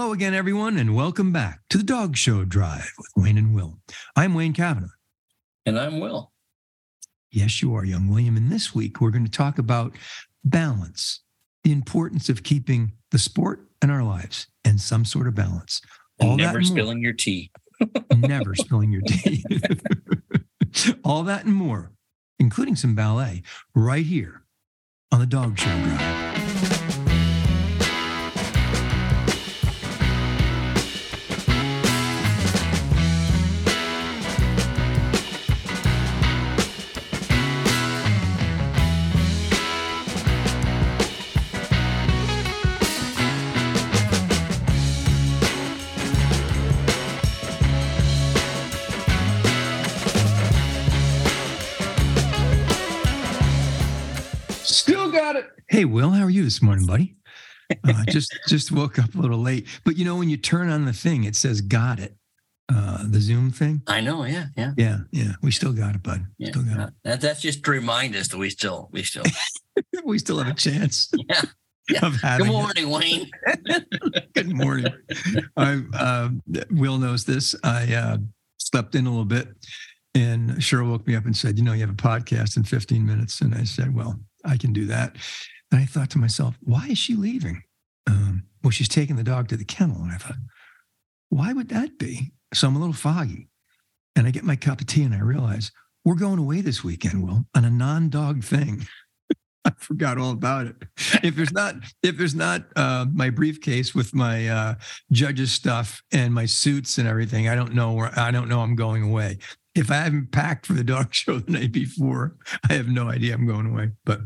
Hello again, everyone, and welcome back to the Dog Show Drive with Wayne and Will. I'm Wayne Cavanaugh. And I'm Will. Yes, you are, young William. And this week, we're going to talk about balance, the importance of keeping the sport and our lives in some sort of balance. All never and spilling more. your tea. never spilling your tea. All that and more, including some ballet, right here on the Dog Show Drive. Hey, Will, how are you this morning, buddy? Uh, just just woke up a little late, but you know when you turn on the thing, it says "Got it," uh, the Zoom thing. I know, yeah, yeah, yeah, yeah. We still got it, bud. Yeah, still got it. That, that's just to remind us that we still we still we still have a chance. Yeah. yeah. Good morning, it. Wayne. Good morning. I uh, Will knows this. I uh, slept in a little bit, and Cheryl woke me up and said, "You know, you have a podcast in 15 minutes," and I said, "Well." I can do that. And I thought to myself, why is she leaving? Um, well, she's taking the dog to the kennel. And I thought, why would that be? So I'm a little foggy. And I get my cup of tea and I realize we're going away this weekend, Will, on a non-dog thing. I forgot all about it. If there's not, if there's not uh, my briefcase with my uh, judge's stuff and my suits and everything, I don't know where. I don't know I'm going away if I haven't packed for the dog show the night before, I have no idea I'm going away. But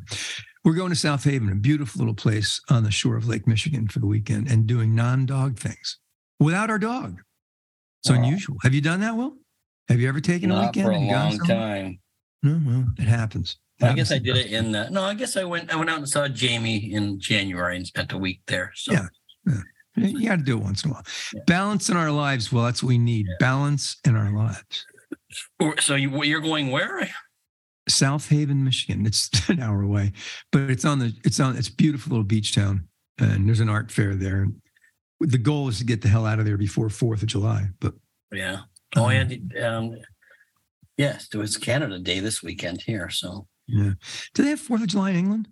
we're going to South Haven, a beautiful little place on the shore of Lake Michigan for the weekend and doing non dog things without our dog. It's wow. unusual. Have you done that, Will? Have you ever taken Not a weekend? For a long time. No, well, it happens. It I guess I did it in the, no, I guess I went, I went out and saw Jamie in January and spent a week there. So. Yeah. yeah. You got to do it once in a while. Yeah. Balance in our lives. Well, that's what we need. Yeah. Balance in our lives. So you, you're going where? South Haven, Michigan. It's an hour away, but it's on the it's on it's beautiful little beach town, and there's an art fair there. The goal is to get the hell out of there before Fourth of July. But yeah, oh um, yeah, um, yes, it was Canada Day this weekend here. So yeah, do they have Fourth of July in England?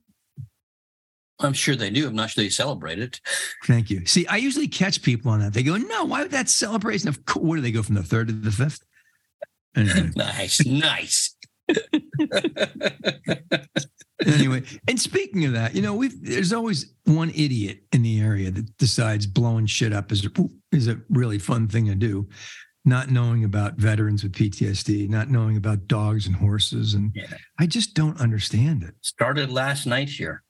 I'm sure they do. I'm not sure they celebrate it. Thank you. See, I usually catch people on that. They go, "No, why would that celebration of Where do they go from the third to the fifth? nice, nice. Anyway, and speaking of that, you know, we've there's always one idiot in the area that decides blowing shit up is a, is a really fun thing to do. Not knowing about veterans with PTSD, not knowing about dogs and horses, and yeah. I just don't understand it. Started last night here.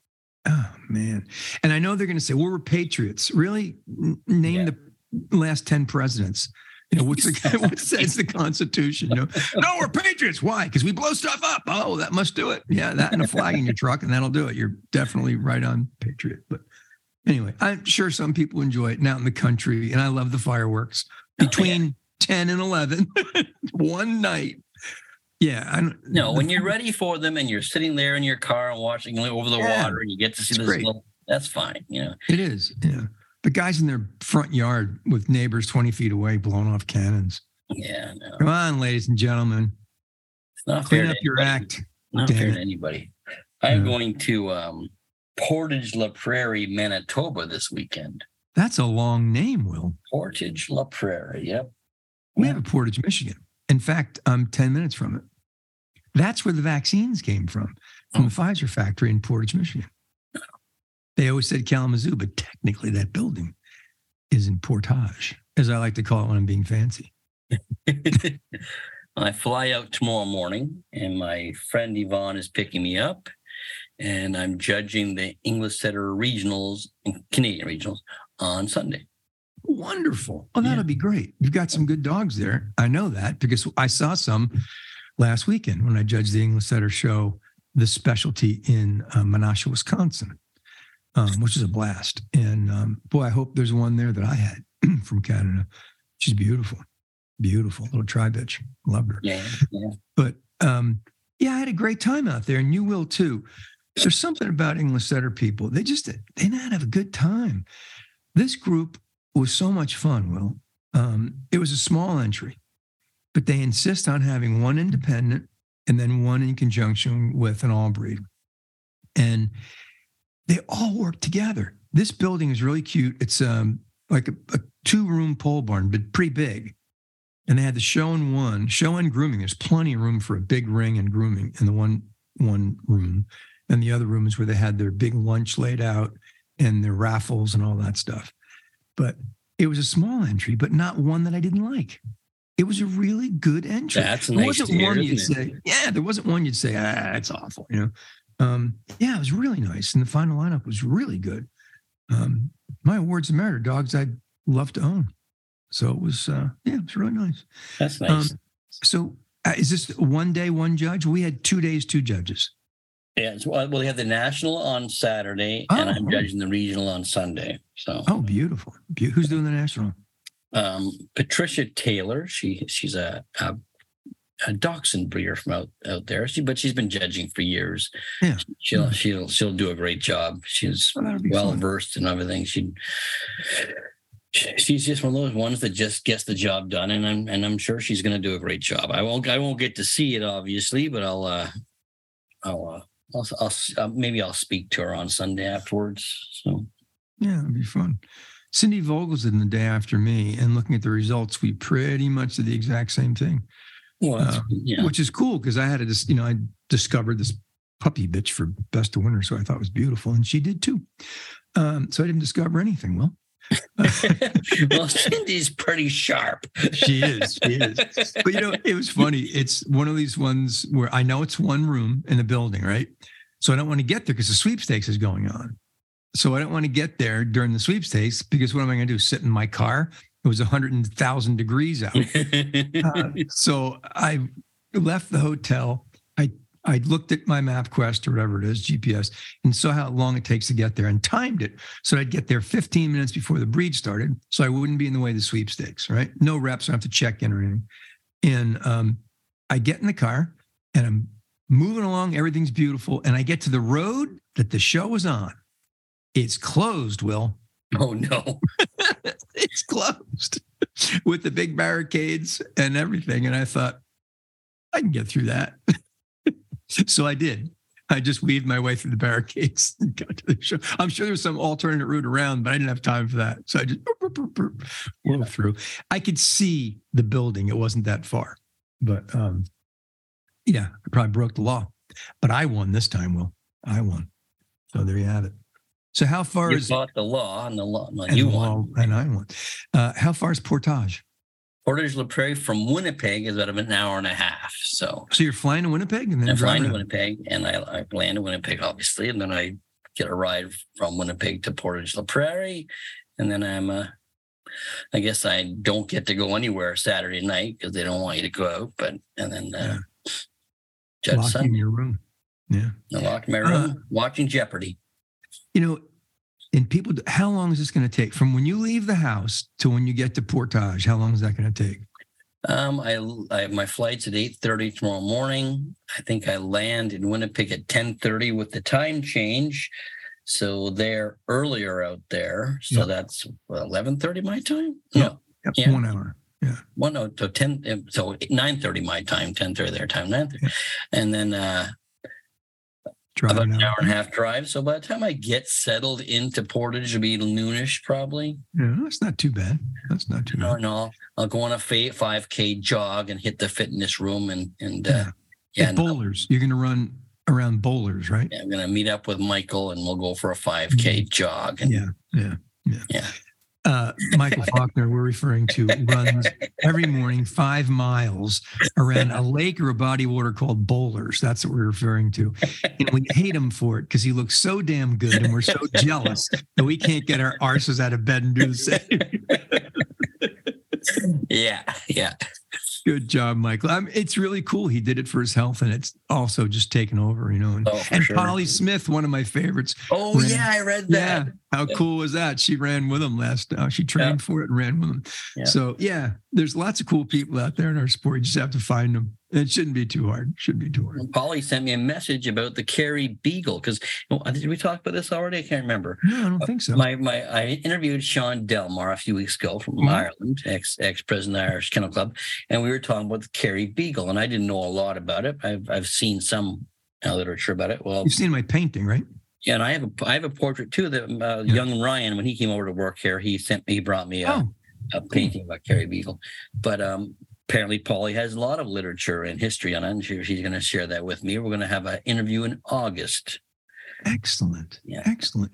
Oh man! And I know they're going to say, "Well, we're patriots." Really, name yeah. the last ten presidents. You know, what's the what says the Constitution? You know, no, we're patriots. Why? Because we blow stuff up. Oh, that must do it. Yeah, that and a flag in your truck, and that'll do it. You're definitely right on patriot. But anyway, I'm sure some people enjoy it now in the country, and I love the fireworks between oh, yeah. 10 and 11 one night. Yeah, I don't, no. When you're ready for them, and you're sitting there in your car and watching over the yeah, water, and you get to see this. Little, that's fine. You know, it is. Yeah the guys in their front yard with neighbors 20 feet away blowing off cannons. Yeah, no. Come on, ladies and gentlemen. It's not Clean fair up your act. Not Damn fair it. to anybody. I'm yeah. going to um, Portage La Prairie, Manitoba this weekend. That's a long name, Will. Portage La Prairie. Yep. We have a Portage, Michigan. In fact, I'm 10 minutes from it. That's where the vaccines came from, from oh. the Pfizer factory in Portage, Michigan. They always said Kalamazoo, but technically that building is in Portage, as I like to call it when I'm being fancy. I fly out tomorrow morning, and my friend Yvonne is picking me up, and I'm judging the English Setter Regionals and Canadian Regionals on Sunday. Wonderful. Oh, that'll yeah. be great. You've got some good dogs there. I know that because I saw some last weekend when I judged the English Setter show, the specialty in uh, Menasha, Wisconsin um, which is a blast. And um, boy, I hope there's one there that I had from Canada. She's beautiful, beautiful little tri bitch. Loved her. Yeah, yeah. But um, yeah, I had a great time out there, and you will too. There's something about English setter people. They just they not have a good time. This group was so much fun, Will. Um, it was a small entry, but they insist on having one independent and then one in conjunction with an all breed. And they all work together. This building is really cute. It's um, like a, a two room pole barn, but pretty big. And they had the show and one, show and grooming. There's plenty of room for a big ring and grooming in the one one room. And the other room is where they had their big lunch laid out and their raffles and all that stuff. But it was a small entry, but not one that I didn't like. It was a really good entry. That's There nice wasn't hear, one you'd isn't say, yeah, there wasn't one you'd say, ah, it's awful, you know. Um, yeah, it was really nice. And the final lineup was really good. Um, my awards and merit are dogs I'd love to own. So it was, uh, yeah, it was really nice. That's Um, nice. So uh, is this one day, one judge? We had two days, two judges. yeah. Uh, well, we have the national on Saturday, and Oh, I'm oh. judging the regional on Sunday. So, Oh, beautiful. Beau- Who's doing the national? um, Patricia Taylor, she she's a, a a dachshund breeder from out out there. She but she's been judging for years. Yeah. she'll Hmm. she'll she'll do a great job. She's Oh, well versed in everything. She she's just one of those ones that just gets the job done, and I'm and I'm sure she's going to do a great job. I won't I won't get to see it obviously, but I'll uh I'll uh, I'll, I'll uh, maybe I'll speak to her on Sunday afterwards. So Yeah, it'd be fun. Cindy Vogels in the day after me, and looking at the results, we pretty much did the exact same thing, well, Uh, yeah. which is cool because I had to just, you know, I discovered this puppy bitch for best of winter, so I thought it was beautiful, and she did too. Um, so I didn't discover anything. Well, well, Cindy's pretty sharp. she is, she is. But you know, it was funny. It's one of these ones where I know it's one room in the building, right? So I don't want to get there because the sweepstakes is going on. So I don't want to get there during the sweepstakes because what am I going to do? Sit in my car? It was 100,000 degrees out. Uh, so I left the hotel. I I looked at my MapQuest or whatever it is, GPS, and saw how long it takes to get there and timed it. So I'd get there 15 minutes before the breed started. So I wouldn't be in the way of the sweepstakes, right? No reps, I don't have to check in or anything. And um, I get in the car and I'm moving along. Everything's beautiful. And I get to the road that the show was on. It's closed, Will. oh no. it's closed with the big barricades and everything. And I thought, I can get through that. so I did. I just weaved my way through the barricades and got to the show. I'm sure there was some alternate route around, but I didn't have time for that. So I just boop, boop, boop, whirled through. I could see the building. It wasn't that far. But um, yeah, I probably broke the law. But I won this time, Will. I won. So there you have it. So how far You is fought the law and the law. No, and you won. and I won. Uh, how far is Portage? Portage La Prairie from Winnipeg is about an hour and a half. So So you're flying to Winnipeg and then I'm flying to? Winnipeg and I, I land in Winnipeg, obviously, and then I get a ride from Winnipeg to Portage La Prairie. And then I'm, uh, I guess I don't get to go anywhere Saturday night because they don't want you to go out. But, and then, uh, Judge in Sunday, your room. Yeah. I locked my room Uh, watching Jeopardy. You know, and people, how long is this going to take from when you leave the house to when you get to Portage? How long is that going to take? Um, I, I have my flight's at eight thirty tomorrow morning. I think I land in Winnipeg at ten thirty with the time change, so they're earlier out there. So Yeah. that's eleven thirty my time. Yeah. No, Yep, Yeah. One hour. Yeah. One no, so ten. So nine thirty my time, ten thirty their time, nine thirty, Yeah. and then uh, about an hour and a half drive. So by the time I get settled into Portage, it'll be noonish probably. Yeah, that's not too bad. That's not too Or bad. no, no, I'll go on a five k jog and hit the fitness room and and uh, Yeah. yeah, At and bowlers, you're going to run around bowlers, right? Yeah, I'm gonna meet up with Michael and we'll go for a 5K jog. And Yeah. Yeah. Yeah. Yeah. Uh, Michael Faulkner, we're referring to, runs every morning five miles around a lake or a body of water called Bowlers. That's what we're referring to. And we hate him for it because he looks so damn good and we're so jealous that we can't get our arses out of bed and do the same. yeah, yeah. Good job, Michael. I mean, it's really cool. He did it for his health and it's also just taken over, you know. And, Oh, and sure. Polly Smith, one of my favorites. Oh Ran- yeah, I read that. Yeah. How Yeah. cool was that? She ran with him last. Uh, she trained for it and ran with him. Yeah. So yeah, there's lots of cool people out there in our sport. You just have to find them. It shouldn't be too hard. Shouldn't be too hard. Polly sent me a message about the Kerry Beagle because did we talk about this already? I can't remember. No, I don't think so. My my I interviewed Sean Delmar a few weeks ago from Mhm. Ireland, ex ex president of the Irish Kennel Club, and we were talking about the Kerry Beagle, and I didn't know a lot about it. I've I've seen some uh, literature about it. Well, You've seen my painting, right? yeah, and I have a I have a portrait too that uh, Yeah. young Ryan when he came over to work here, he sent me he brought me a, Oh, a painting about Kerry Beagle, but um. Apparently, Polly has a lot of literature and history on it, and she, she's going to share that with me. We're going to have an interview in August. excellent. Yeah. Excellent.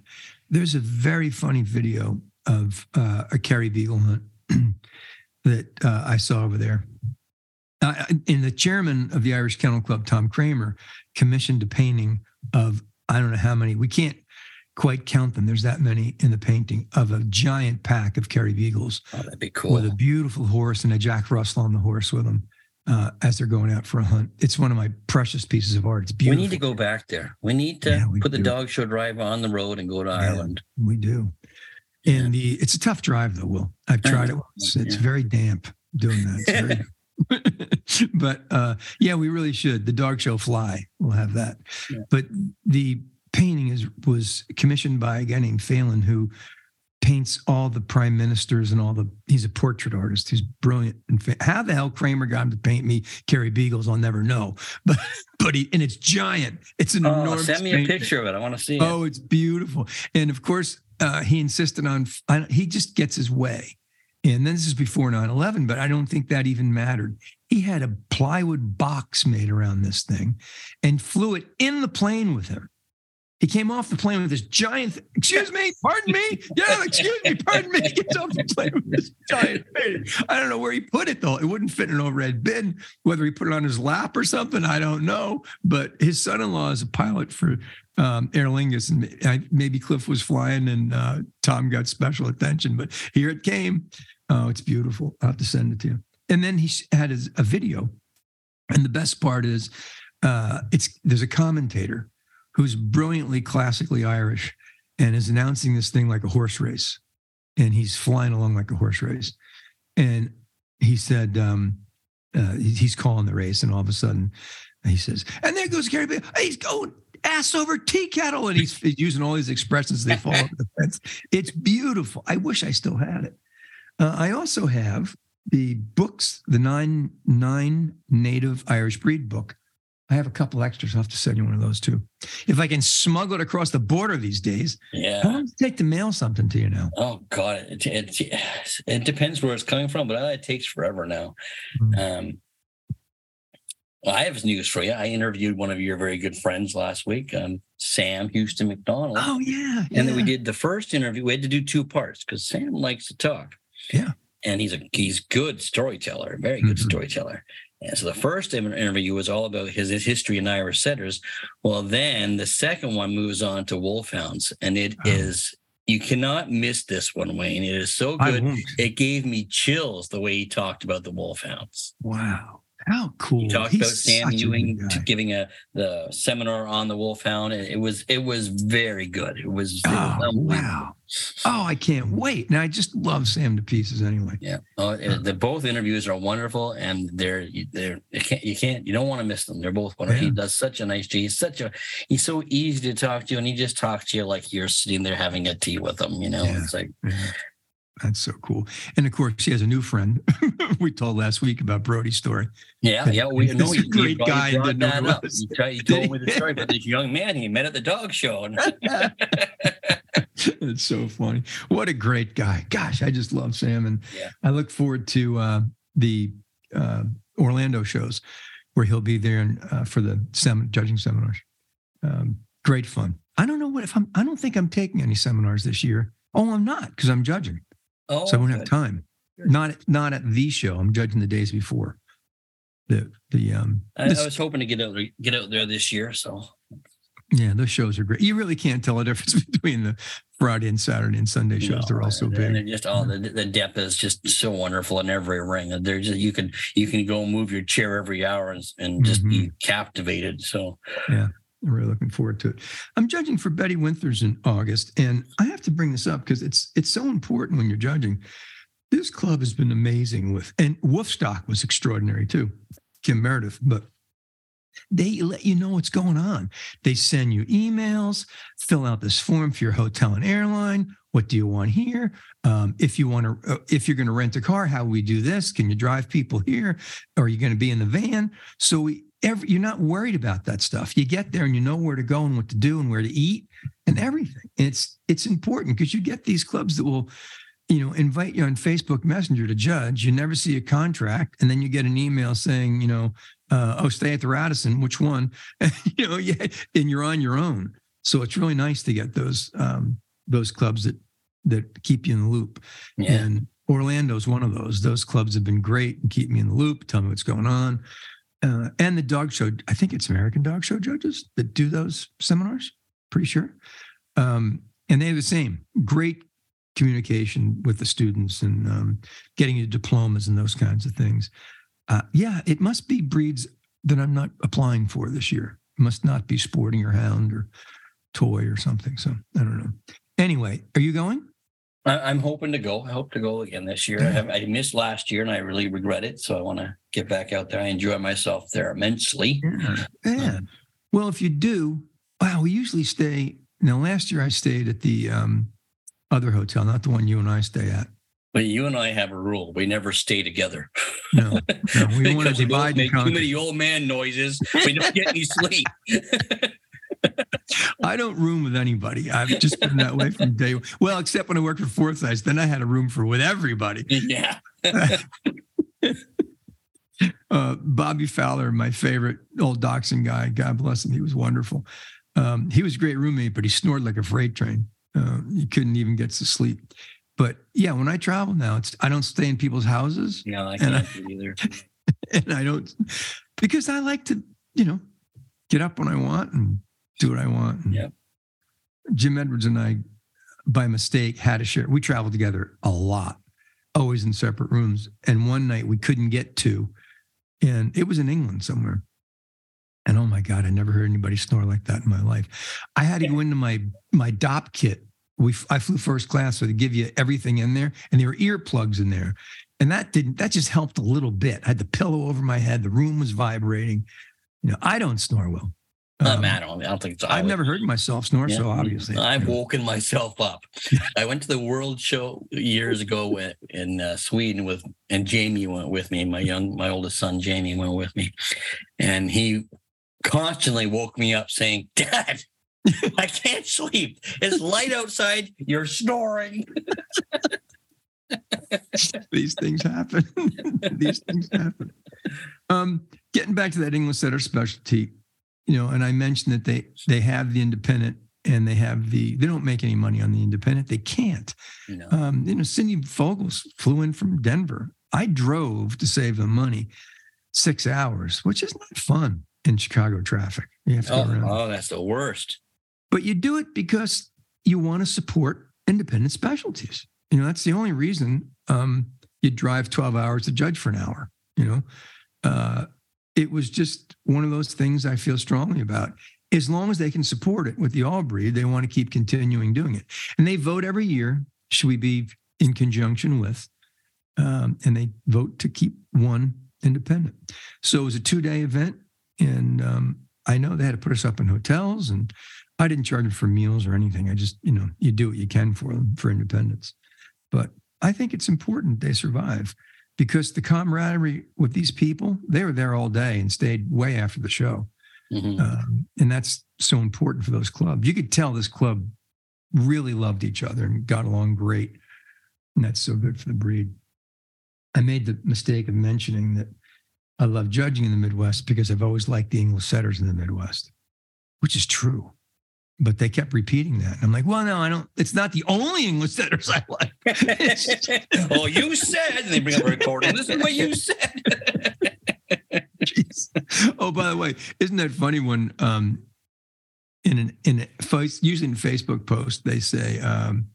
There's a very funny video of uh, a Kerry Beagle hunt that uh, I saw over there. Uh, and the chairman of the Irish Kennel Club, Tom Kramer, commissioned a painting of I don't know how many. We can't quite count them. There's that many in the painting of a giant pack of Kerry Beagles Oh, that'd be cool. with a beautiful horse and a Jack Russell on the horse with them uh, as they're going out for a hunt. It's one of my precious pieces of art. It's beautiful. We need to go back there. We need to Yeah, we put the dog show drive on the road and go to Yeah. Ireland. We do. And the it's a tough drive though, Will. I've tried it once. It's Yeah. very damp doing that. But uh yeah, we really should. The dog show fly. We'll have that. Yeah. But the painting is was commissioned by a guy named Phelan who paints all the prime ministers and all the he's a portrait artist he's brilliant and how the hell kramer got him to paint me Kerry beagles i'll never know but but he and it's giant it's an Oh, enormous send me a picture of it. I want to see it. Oh, it's beautiful. And of course, uh, he insisted on, he just gets his way. And then this is before 9 11, but I don't think that even mattered. He had a plywood box made around this thing and flew it in the plane with him. He came off the plane with this giant, excuse me, pardon me. Yeah, excuse me, pardon me. He gets off the plane with this giant thing. I don't know where he put it though. It wouldn't fit in an overhead bin. Whether he put it on his lap or something, I don't know. But his son-in-law is a pilot for um, Aer Lingus, and I, maybe Cliff was flying and uh, Tom got special attention. But here it came. Oh, it's beautiful. I'll have to send it to you. And then he had his, a video, and the best part is, uh, it's there's a commentator who's brilliantly classically Irish and is announcing this thing like a horse race, and he's flying along like a horse race, and he said um, uh, he's calling the race, and all of a sudden he says, and there goes Gary. He's going ass over tea kettle, and he's, he's using all these expressions. They fall over the fence. It's beautiful. I wish I still had it. Uh, I also have the books, the nine nine native Irish breed book. I have a couple extras. I'll have to send you one of those too. If I can smuggle it across the border these days, how Yeah. long does it take to mail something to you now? Oh God, it, it, it depends where it's coming from, but it takes forever now. Mm. Um, well, I have news for you. I interviewed one of your very good friends last week, um, Sam Houston McDonald. Oh yeah, And then we did the first interview. We had to do two parts because Sam likes to talk. Yeah. And he's a he's good storyteller, very good Mhm. storyteller. And so the first interview was all about his, his history in Irish setters. Well, then the second one moves on to wolfhounds, and it oh. is Oh. you cannot miss this one, Wayne. It is so good. It gave me chills the way he talked about the wolfhounds. Wow, how cool! He talked He's about Sam Ewing giving a the seminar on the wolfhound, and it was it was very good. It was, it was Oh, wow. Oh, I can't wait. And I just love Sam to pieces anyway. Yeah, oh, the both interviews are wonderful, and they're they're you can't you can't you don't want to miss them. They're both wonderful. He does such a nice job. He's such a he's so easy to talk to, and he just talks to you like you're sitting there having a tea with him. You know, Yeah. it's like Yeah. That's so cool. And of course, he has a new friend we told last week about Brody's story. yeah, yeah. We know He's a great guy, brought know that up. You, tried- Did told me the story about this young man he met at the dog show. And it's so funny. What a great guy. Gosh, I just love Sam. And Yeah. I look forward to uh, the uh, Orlando shows where he'll be there and, uh, for the sem- judging seminars. Um, great fun. I don't know what if I'm, I don't think I'm taking any seminars this year. Oh, I'm not because I'm judging. oh, so I won't have time. Not not at the show. I'm judging the days before. The the um I, this- I was hoping to get out there, get out there this year. So yeah, those shows are great. You really can't tell the difference between the Friday and Saturday and Sunday shows. They're all so and big. they're just all the, the depth is just so wonderful in every ring. And They're just you can you can go move your chair every hour and, and just be Mm-hmm. captivated. So Yeah. I'm really looking forward to it. I'm judging for Betty Winters in August, and I have to bring this up because it's it's so important when you're judging. This club has been amazing with, and Wolfstock was extraordinary too, Kim Meredith, but they let you know what's going on. They send you emails, fill out this form for your hotel and airline. What do you want here? Um, if you want to, uh, if you're going to rent a car, how we do this? Can you drive people here? Are you going to be in the van? So we, every, you're not worried about that stuff. You get there and you know where to go and what to do and where to eat and everything. And it's it's important because you get these clubs that will you know, invite you on Facebook Messenger to judge. You never see a contract, and then you get an email saying, you know, uh, oh, stay at the Radisson. Which one? you know, yeah, and you're on your own. So it's really nice to get those um, those clubs that that keep you in the loop. Yeah. And Orlando's one of those. Those clubs have been great and keep me in the loop, tell me what's going on. Uh, and the dog show, I think it's American Dog Show judges that do those seminars. Pretty sure. Um, and they have the same great communication with the students and um, getting you diplomas and those kinds of things. Uh, yeah, it must be breeds that I'm not applying for this year. It must not be sporting or hound or toy or something. So I don't know. Anyway, are you going? I, am hoping to go. I hope to go again this year. I, have, I missed last year and I really regret it. So I want to get back out there. I enjoy myself there immensely. Yeah. yeah. Well, if you do, wow, we usually stay. Now, last year I stayed at the um, other hotel, not the one you and I stay at. But you and I have a rule: we never stay together. No, no we want to divide we make too many old man noises. We don't get any sleep. I don't room with anybody. I've just been that way from day one. Well, except when I worked for Forsyth, then I had a room for with everybody. Yeah. uh, Bobby Fowler, my favorite old Dachshund guy. God bless him. He was wonderful. Um, he was a great roommate, but he snored like a freight train. Uh, you couldn't even get to sleep. But yeah, when I travel now, it's I don't stay in people's houses. No, I can't I, either. And I don't because I like to, you know, get up when I want and do what I want. Yeah. Jim Edwards and I, by mistake, had a share. We traveled together a lot, always in separate rooms. And one night we couldn't get to, and it was in England somewhere. And oh my God, I never heard anybody snore like that in my life. I had to go into my my Dopp kit. We I flew first class, so they give you everything in there, and there were earplugs in there, and that didn't that just helped a little bit. I had the pillow over my head, the room was vibrating. You know, I don't snore well. Um, I don't, I don't think so. I've never heard myself snore, yeah. so obviously I've woken myself up. I went to the World Show years ago in uh, Sweden with, and Jamie went with me. My young, my oldest son Jamie went with me, and he constantly woke me up saying, "Dad, I can't sleep. It's light outside. You're snoring." These things happen. These things happen. Um, getting back to that English setter specialty, you know, and I mentioned that they they have the independent and they have the they don't make any money on the independent. They can't. No. Um, you know, Cindy Vogels flew in from Denver. I drove to save them money, six hours, which is not fun in Chicago traffic. You have to oh, oh, that's the worst. But you do it because you want to support independent specialties. You know, that's the only reason um, you drive 12 hours to judge for an hour. You know, uh, it was just one of those things I feel strongly about. As long as they can support it with the all breed, they want to keep continuing doing it. And they vote every year. Should we be in conjunction with? Um, and they vote to keep one independent. So it was a two day event. And um, I know they had to put us up in hotels, and I didn't charge them for meals or anything. I just, you know, you do what you can for them for independence. But I think it's important they survive because the camaraderie with these people, they were there all day and stayed way after the show. Mm-hmm. Um, and that's so important for those clubs. You could tell this club really loved each other and got along great. And that's so good for the breed. I made the mistake of mentioning that I love judging in the Midwest because I've always liked the English setters in the Midwest, which is true but they kept repeating that. And I'm like, well, no, I don't. It's not the only English setters I like. well, you said, and they bring up a recording. This is what you said. oh, by the way, isn't that funny when um, in an in a, usually in Facebook post they say, um,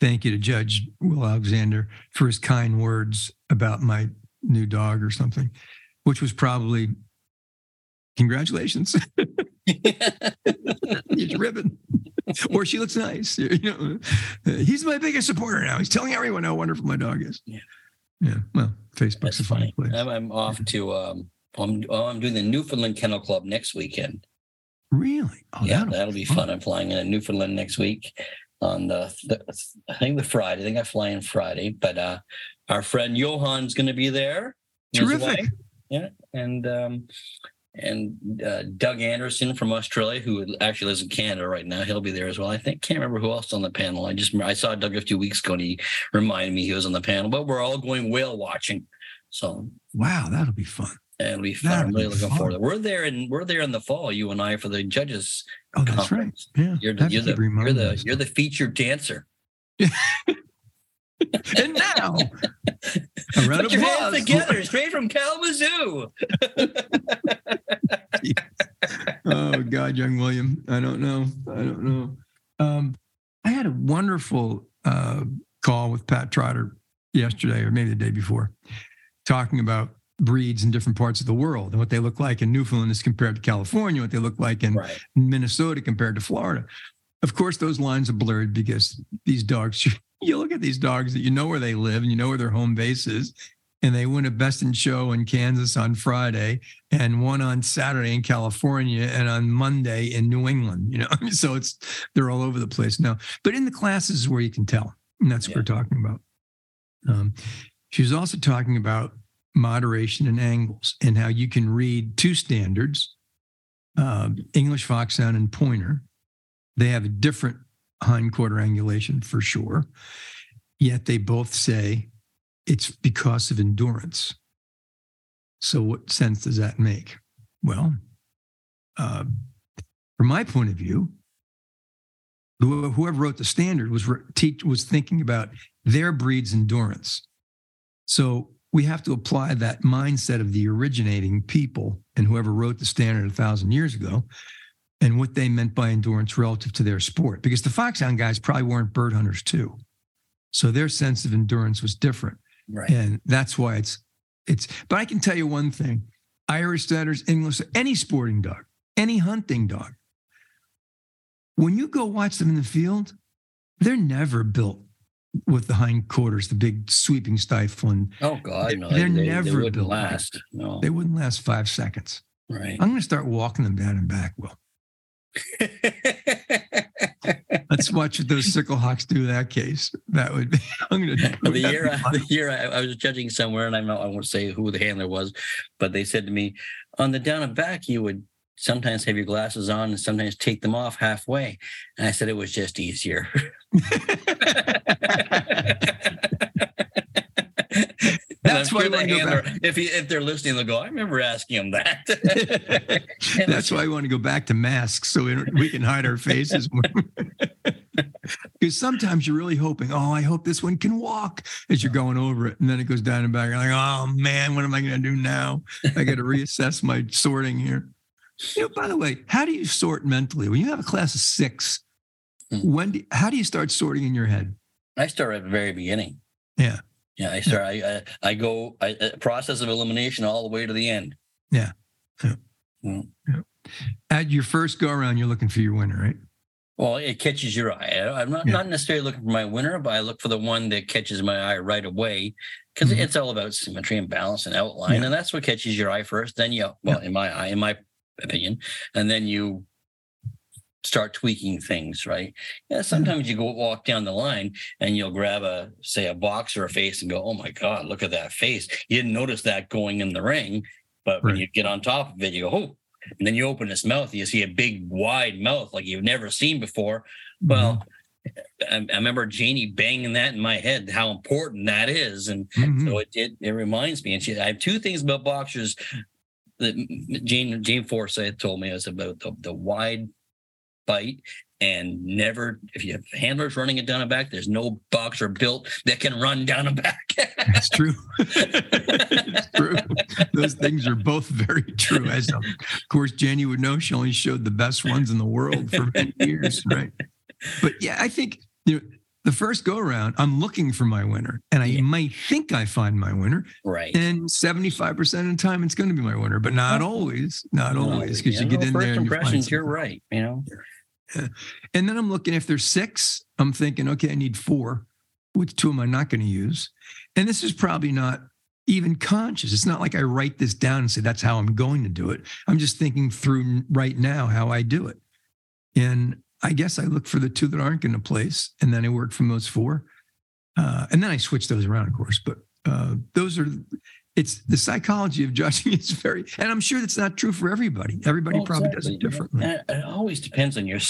"Thank you to Judge Will Alexander for his kind words about my new dog" or something, which was probably congratulations. He's ribbon. or she looks nice. You know, he's my biggest supporter now. He's telling everyone how wonderful my dog is. Yeah. Yeah. Well, Facebook's That's a funny place. I'm, I'm off to um. I'm oh, I'm doing the Newfoundland Kennel Club next weekend. Really? Oh, yeah, that'll- that'll be fun. I'm flying in Newfoundland next week on the, the I think the Friday. I think I fly in Friday, but uh our friend Johan's going to be there. Terrific. Yeah, and um and uh, Doug Anderson from Australia, who actually lives in Canada right now, he'll be there as well. I think can't remember who else is on the panel. I just I saw Doug a few weeks ago, and he reminded me he was on the panel. But we're all going whale watching, so Wow, that'll be fun. it'll be fun. That'll I'm really looking fun. forward. to it. We're there in we're there in the fall, you and I, for the judges Oh, that's right. conference. Yeah. You're the you're the, you're the you're the featured dancer. and now, a round Put your hands together, straight from Kalamazoo. oh God, young William. I don't know. I don't know. Um, I had a wonderful uh, call with Pat Trotter yesterday, or maybe the day before, talking about breeds in different parts of the world and what they look like in Newfoundland as compared to California, what they look like in Right. Minnesota compared to Florida. Of course, those lines are blurred because these dogs, you look at these dogs that you know where they live and you know where their home base is, and they win a best in show in Kansas on Friday and one on Saturday in California and on Monday in New England, you know, so it's, they're all over the place now. But in the classes where you can tell, and that's what we're talking about. Um, she was also talking about moderation and angles and how you can read two standards uh, English foxhound and pointer. They have a different hind quarter angulation for sure, yet they both say it's because of endurance. So, what sense does that make? Well, uh, from my point of view, whoever wrote the standard was was thinking about their breed's endurance. So we have to apply that mindset of the originating people and whoever wrote the standard a thousand years ago and what they meant by endurance relative to their sport. Because the foxhound guys probably weren't bird hunters too. So their sense of endurance was different. Right. And that's why it's it's but I can tell you one thing. Irish setters, English, any sporting dog, any hunting dog. When you go watch them in the field, they're never built with the hind quarters, the big sweeping stifling. Oh God, no, They're they, never they wouldn't built last. No, They wouldn't last five seconds. right. I'm going to start walking them down and back. Will let's watch what those sickle hocks do that case. That would be. I'm going to. the year, I, the year I, I was judging somewhere, and I'm not, I won't say who the handler was, but they said to me, on the down and back, you would sometimes have your glasses on and sometimes take them off halfway. And I said it was just easier. That's why sure I want the to go handler, back. if he, if they're listening, they'll go. I remember asking him that. That's why I want to go back to masks so we, we can hide our faces. Because sometimes you're really hoping, oh, I hope this one can walk as you're going over it. And then it goes down and back. You're like, oh, man, what am I going to do now? I got to reassess my sorting here. You know, by the way, how do you sort mentally? When you have a class of six, Hmm. when do, how do you start sorting in your head? I start at the very beginning. Yeah. Yeah, I start. I I, I go I, process of elimination all the way to the end. Yeah. At your first go around, you're looking for your winner, right? Well, it catches your eye. I'm not Yeah. not necessarily looking for my winner, but I look for the one that catches my eye right away because Mhm. it's all about symmetry and balance and outline, Yeah. and that's what catches your eye first. Then you, well, in my eye, in my opinion, and then you start tweaking things, right? Yeah, sometimes you go walk down the line and you'll grab a say a box or a face and go, "Oh my god, look at that face!" You didn't notice that going in the ring, but when you get on top of it, you go, "Oh!" And then you open his mouth, you see a big, wide mouth like you've never seen before. Well, I, I remember Janie banging that in my head, how important that is, and Mhm. so it, it it reminds me. And she, I have two things about boxers that Jane Jane Forsyth told me. Was about the, the wide bite and never if you have handlers running it down and back. There's no boxer built that can run down and back. that's true. it's true. Those things are both very true. As of course Jenny would know, she only showed the best ones in the world for many years, right? But yeah, I think you know the first go around, I'm looking for my winner, and I Yeah. might think I find my winner, Right. and 75% of the time it's going to be my winner, but not always, not always, because yeah, you get in first there and you impressions, you're right. You know, And then I'm looking if there's six, I'm thinking, okay, I need four. Which two am I not going to use? And this is probably not even conscious. It's not like I write this down and say that's how I'm going to do it. I'm just thinking through right now how I do it. And I guess I look for the two that aren't going to place, and then I work from those four. Uh, and then I switch those around, of course. But uh, those are, it's the psychology of judging is very, and I'm sure that's not true for everybody. Everybody Well, probably does it differently. And it always depends on your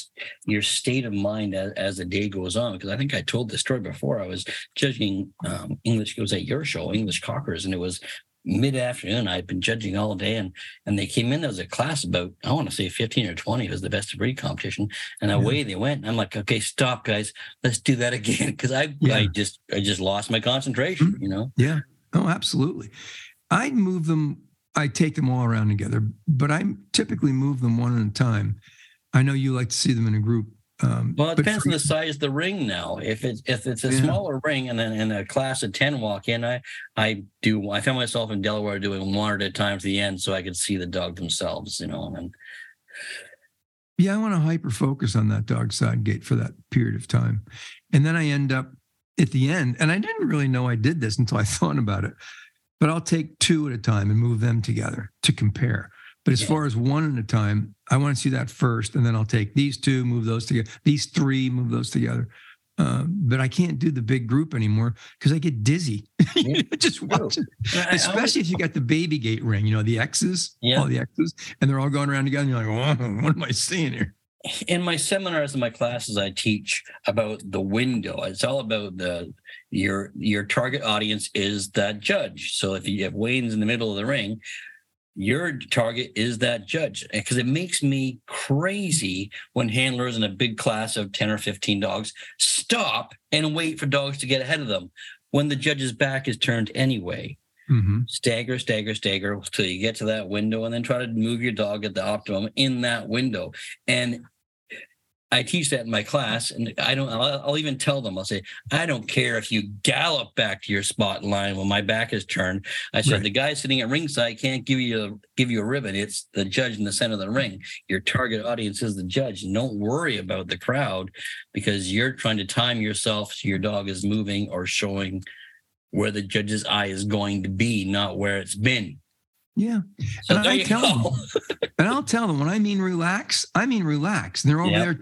your state of mind as, as the day goes on. Because I think I told this story before. I was judging um, English. It was at your show, English Cockers, and it was mid afternoon. I'd been judging all day, and and they came in. There was a class about I want to say fifteen or twenty. It was the best of breed competition, and Yeah. away they went. I'm like, okay, stop, guys. Let's do that again. Because I Yeah. I just I just lost my concentration. You know. Yeah. Oh, absolutely. I move them, I take them all around together, but I typically move them one at a time. I know you like to see them in a group. Um, Well, it depends on the size of the ring now. If it's if it's a Yeah. smaller ring and then in a class of 10 walk in, I I do I found myself in Delaware doing one at a time to the end so I could see the dog themselves, you know, and Yeah, I want to hyper focus on that dog side gate for that period of time. And then I end up at the end, and I didn't really know I did this until I thought about it, but I'll take two at a time and move them together to compare. But as Yeah. far as one at a time, I want to see that first, and then I'll take these two, move those together, these three, move those together. Uh, but I can't do the big group anymore because I get dizzy Yeah, just true. watching especially if you got the baby gate ring, you know, the X's, Yeah. all the X's, and they're all going around together. And you're like, what am I seeing here? In my seminars and my classes i teach about the window. It's all about the your your target audience is that judge. So if you have wayne's in the middle of the ring your target is that judge eh, because it makes me crazy when handlers in a big class of 10 or 15 dogs stop and wait for dogs to get ahead of them when the judge's back is turned anyway hmm stagger, stagger, stagger till you get to that window, and then try to move your dog at the optimum in that window. And I teach that in my class, and I don't. I'll, I'll even tell them. I'll say, I don't care if you gallop back to your spot in line when my back is turned. I said, Right. the guy sitting at ringside can't give you a, give you a ribbon. It's the judge in the center of the ring. Your target audience is the judge. Don't worry about the crowd because you're trying to time yourself so your dog is moving or showing where the judge's eye is going to be, not where it's been. Yeah. So And I tell go. And I'll tell them when I mean relax, I mean relax. And they're over Yep.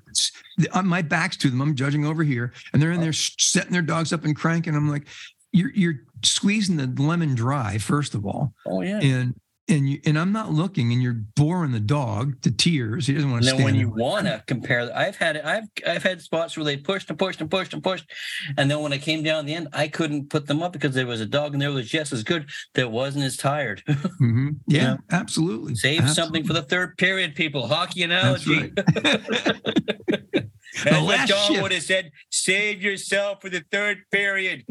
there, uh, my back's to them. I'm judging over here, and they're in there setting their dogs up and cranking. I'm like, you're you're squeezing the lemon dry first of all, Oh yeah. and and you and I'm not looking, and you're boring the dog to tears. He doesn't want And to then when you want to compare, I've had it, I've I've had spots where they pushed and pushed and pushed and pushed, and then when I came down the end, I couldn't put them up because there was a dog and there was just as good that wasn't as tired. Mhm. Yeah, absolutely. Save something for the third period, people. Hockey That's analogy. right. That's what last John shift. would have said. Save yourself for the third period.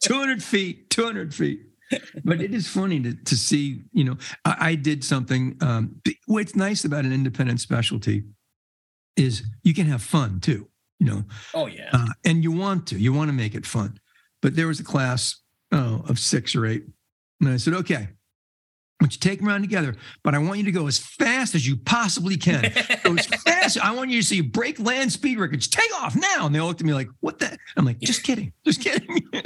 200 feet 200 feet but it is funny to, to see you know I, I did something um, what's nice about an independent specialty is you can have fun too you know Oh yeah. uh, and you want to you want to make it fun but there was a class oh, of six or eight and i said okay I want you to take them around together, but I want you to go as fast as you possibly can. Go as fast. I want you to see break land speed records. Take off now. And they all looked at me like, what the? I'm like, just kidding. Just kidding.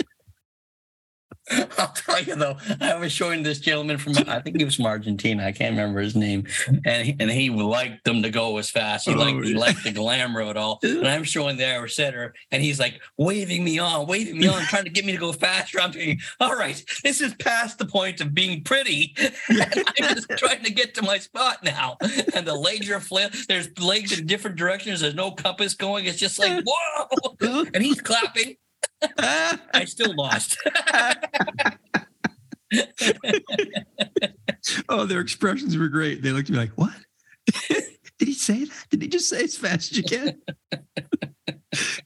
I'll tell you though, I was showing this gentleman from I think he was from Argentina. I can't remember his name, and he, and he liked them to go as fast. He Oh, liked he oh, liked the glamour of it all. And I'm showing the Irish setter, and he's like waving me on, waving me on, trying to get me to go faster. I'm thinking, all right, this is past the point of being pretty. and I'm just trying to get to my spot now. And the legs are flail. There's legs in different directions. There's no compass going. It's just like whoa, and he's clapping. I still lost. oh, their expressions were great. They looked at me like, what? Did he say that? Did he just say as fast as you can?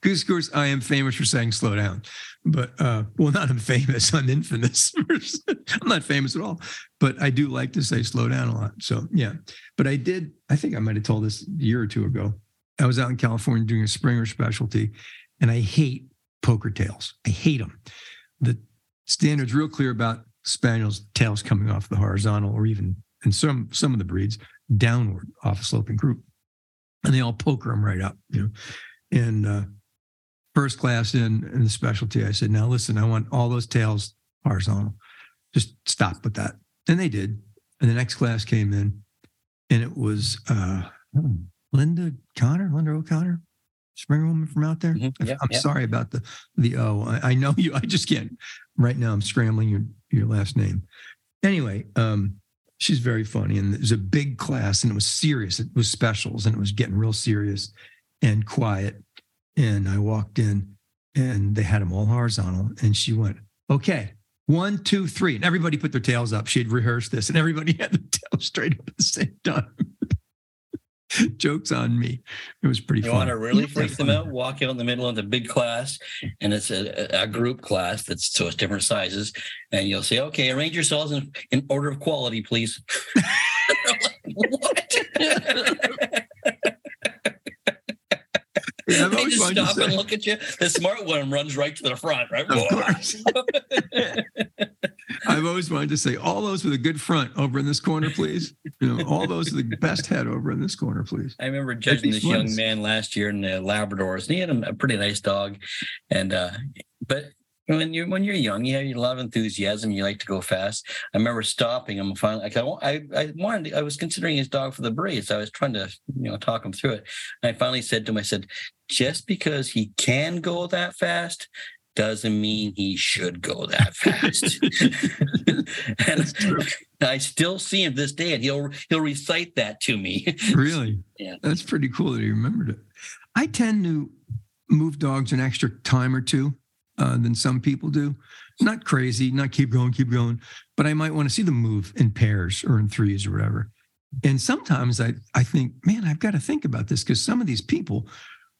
Because, of course, I am famous for saying slow down. But, uh, well, not I'm famous, I'm infamous. I'm not famous at all. But I do like to say slow down a lot. So, yeah. But I did, I think I might have told this a year or two ago. I was out in California doing a Springer specialty. and I hate poker tails. I hate them. The standard's real clear about spaniels tails coming off the horizontal, or even in some some of the breeds downward off a sloping croup and they all poker them right up. You know, and uh, first class in in the specialty, I said, now listen, I want all those tails horizontal. Just stop with that, and they did. And the next class came in, and it was uh, Linda Connor, Linda O'Connor, Springer woman from out there. Mhm, yeah, I'm yeah. sorry about the the O. I, I know you. I just can't. Right now, I'm scrambling your your last name. Anyway, um, she's very funny, and it was a big class, and it was serious. It was specials, and it was getting real serious and quiet. And I walked in, and they had them all horizontal, and she went, "Okay, one, two, three," and everybody put their tails up. She had rehearsed this, and everybody had the tail straight up at the same time. Jokes on me. It was pretty funny. You fun. want to really freak them out? Walk out in the middle of the big class, and it's a, a group class that's so it's different sizes, and you'll say, "Okay, arrange yourselves in, in order of quality, please." what? They just stop and look at you. The smart one runs right to the front, right? Of course. I've always wanted to say all those with a good front over in this corner, please. You know, all those with the best head over in this corner, please. I remember judging this young man last year in the Labradors, and he had a, pretty nice dog. And uh, but when you're when you're young, you have a lot of enthusiasm. You like to go fast. I remember stopping him. Finally, like I, I, I wanted. I was considering his dog for the breed, so I was trying to you know talk him through it. And I finally said to him, I said, just because he can go that fast. Doesn't mean he should go that fast. And I still see him this day, and he'll he'll recite that to me. Really? Yeah. That's pretty cool that he remembered it. I tend to move dogs an extra time or two uh, than some people do. Not crazy, not keep going, keep going, but I might want to see them move in pairs or in threes or whatever. And sometimes I, I think, man, I've got to think about this because some of these people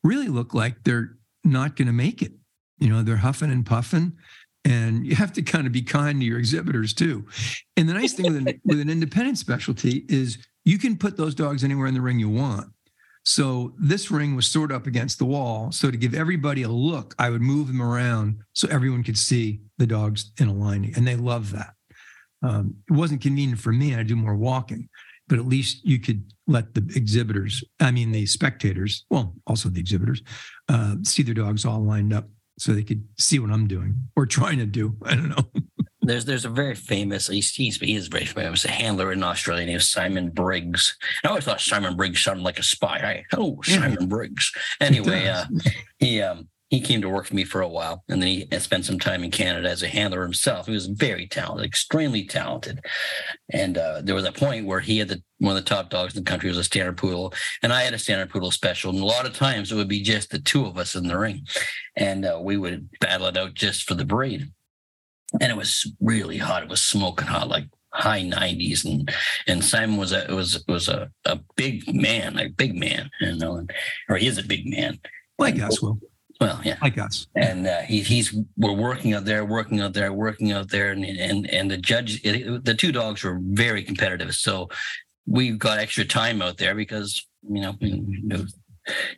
really look like they're not going to make it. You know, they're huffing and puffing. And you have to kind of be kind to your exhibitors too. And the nice thing with an, with an independent specialty is you can put those dogs anywhere in the ring you want. So this ring was sort of up against the wall. So to give everybody a look, I would move them around so everyone could see the dogs in a line, and they love that. Um, it wasn't convenient for me. I do more walking, but at least you could let the exhibitors, I mean the spectators, well, also the exhibitors, uh, see their dogs all lined up so they could see what I'm doing or trying to do. I don't know. There's there's a very famous he's, he's he is very famous a handler in Australia named Simon Briggs. I always thought Simon Briggs sounded like a spy. I, oh, Yeah. Simon Briggs. Anyway, uh, he um he came to work for me for a while, and then he spent some time in Canada as a handler himself. He was very talented, extremely talented, and uh, there was a point where he had the one of the top dogs in the country was a standard poodle, and I had a standard poodle special. And a lot of times it would be just the two of us in the ring, and uh, we would battle it out just for the breed. And it was really hot. It was smoking hot, like high 90s and and Simon was a was was a, a big man a big man you know and, or he is a big man like us, Will. well yeah Like us. and uh, he, he's we're working out there, working out there, working out there, and and and the judge, it, the two dogs were very competitive. So we got extra time out there because you know, you know,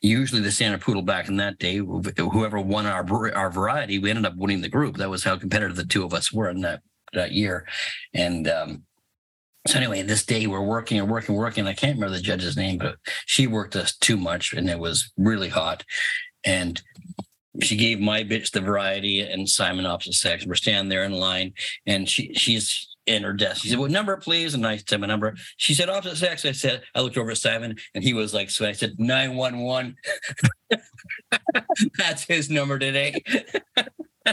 usually the standard poodle back in that day, whoever won our our variety, we ended up winning the group. That was how competitive the two of us were in that that year, and. um so anyway, this day we're working and working, working. I can't remember the judge's name, but she worked us too much, and it was really hot. And she gave my bitch the variety and Simon opposite sex. We're standing there in line, and she she's in her desk. She said, "What number, please?" And I said my number. She said opposite sex. I said I looked over at Simon, and he was like, "So I said nine one one. That's his number today."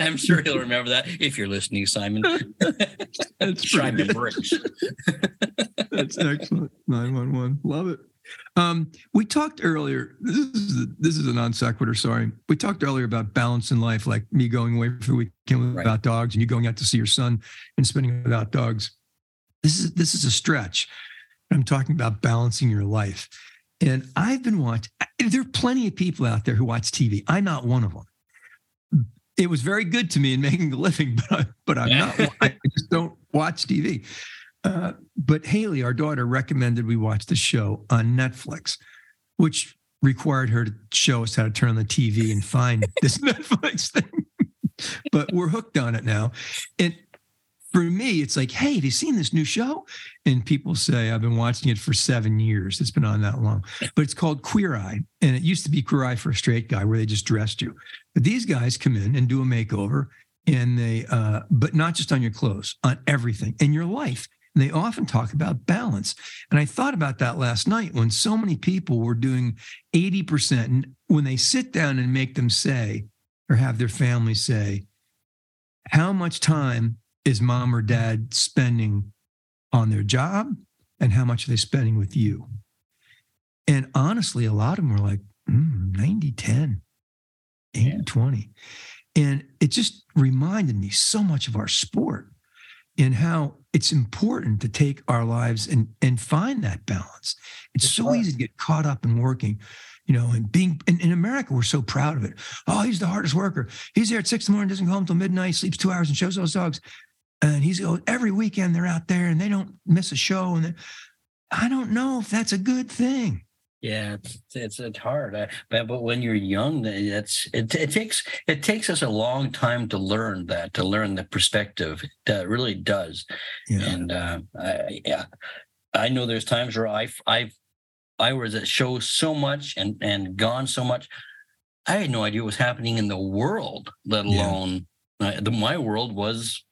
I'm sure he'll remember that if you're listening, Simon. That's pretty Simon good. Briggs. That's excellent. 911. Love it. Um, we talked earlier. This is this is a non sequitur. Sorry. We talked earlier about balance in life, like me going away for the weekend Right. without dogs, and you going out to see your son and spending without dogs. This is this is a stretch. I'm talking about balancing your life, and I've been watching. There are plenty of people out there who watch TV. I'm not one of them. It was very good to me in making a living, but I, but I'm not. I just don't watch TV. Uh, but Haley, our daughter, recommended we watch the show on Netflix, which required her to show us how to turn on the TV and find this Netflix thing. but we're hooked on it now. And for me, it's like, hey, have you seen this new show? And people say, I've been watching it for seven years. It's been on that long. But it's called Queer Eye. And it used to be Queer Eye for a Straight Guy, where they just dressed you. But these guys come in and do a makeover. And they, uh, but not just on your clothes, on everything in your life. And they often talk about balance. And I thought about that last night when so many people were doing 80%. And when they sit down and make them say, or have their family say, how much time is mom or dad spending on their job and how much are they spending with you? And honestly, a lot of them were like mm, 90 10, 80 yeah. 20. And it just reminded me so much of our sport and how it's important to take our lives and, and find that balance. It's, it's so hard. easy to get caught up in working you know, and being in, in, America, we're so proud of it. Oh, he's the hardest worker. He's there at six in the morning, doesn't go home until midnight, sleeps two hours and shows those dogs. And he's oh, every weekend they're out there and they don't miss a show. And I don't know if that's a good thing. Yeah, it's it's, it's hard, uh, but but when you're young, it's it, it takes it takes us a long time to learn that to learn the perspective. It really does. Yeah. And uh, I, yeah, I know there's times where I I've I was at shows so much and and gone so much. I had no idea what was happening in the world, let alone yeah. uh, the, my world was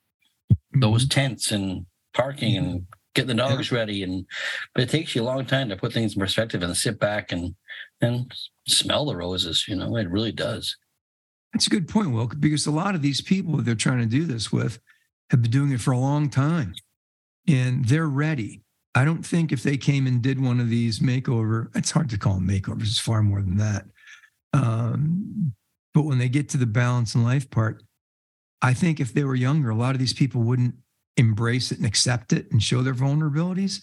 mm-hmm. those tents and parking and getting the dogs yeah. ready. And but it takes you a long time to put things in perspective and sit back and and smell the roses. You know, it really does. That's a good point, Will, because a lot of these people that they're trying to do this with have been doing it for a long time and they're ready. I don't think if they came and did one of these makeover, it's hard to call them makeovers. It's far more than that. Um, but when they get to the balance in life part, I think if they were younger, a lot of these people wouldn't embrace it and accept it and show their vulnerabilities.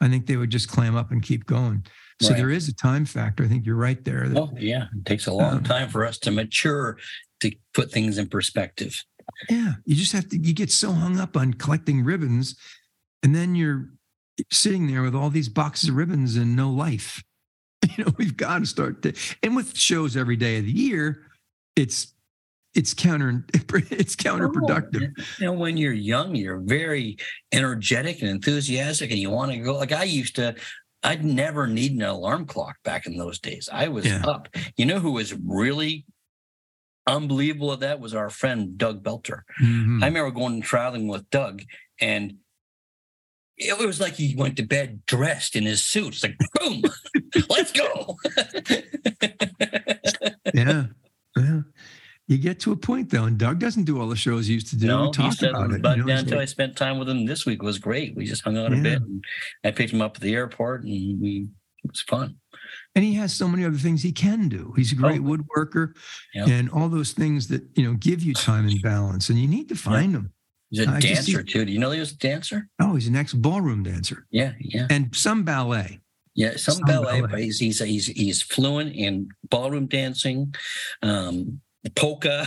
I think they would just clam up and keep going. So right. there is a time factor. I think you're right there. That, oh yeah, it takes a long um, time for us to mature to put things in perspective. Yeah, you just have to. You get so hung up on collecting ribbons, and then you're sitting there with all these boxes of ribbons and no life. You know, we've got to start to, and with shows every day of the year, it's it's counter it's counterproductive. Oh, you know, when you're young, you're very energetic and enthusiastic, and you want to go. Like I used to, I'd never need an alarm clock back in those days. I was yeah. up. You know who was really unbelievable at that was our friend Doug Belter. Mm-hmm. I remember going and traveling with Doug, and it was like he went to bed dressed in his suit. It's like, boom, let's go. yeah. Yeah. You get to a point though, and Doug doesn't do all the shows he used to do. No, talk he said, about it. But you know, until I spent time with him this week was great. We just hung out yeah. a bit. And I picked him up at the airport, and we it was fun. And he has so many other things he can do. He's a great oh. woodworker, yep. and all those things that you know give you time and balance. And you need to find yep. them. He's a dancer too. Do you know he was a dancer? Oh, he's an ex ballroom dancer. Yeah, yeah. And some ballet. Yeah, some, some ballet, ballet, but he's, he's he's he's fluent in ballroom dancing, um, polka.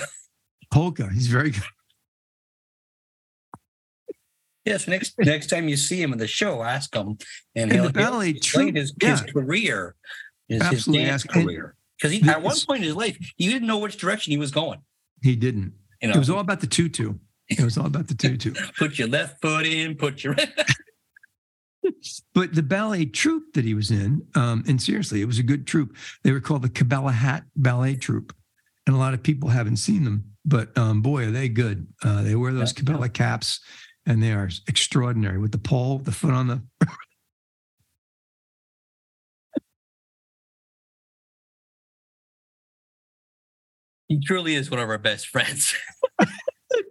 Polka. He's very good. Yes, next next time you see him in the show, ask him, and, he'll, the ballet he'll explain his, yeah. his career, his, his dance career. Because he at one point in his life, he didn't know which direction he was going. He didn't. You know, it was all about the tutu. It was all about the tutu. put your left foot in, put your. but the ballet troupe that he was in, um, and seriously, it was a good troupe. They were called the Cabela Hat Ballet Troupe, and a lot of people haven't seen them, but um, boy, are they good. Uh, they wear those Cabela caps, and they are extraordinary with the pole, the foot on the. he truly is one of our best friends. I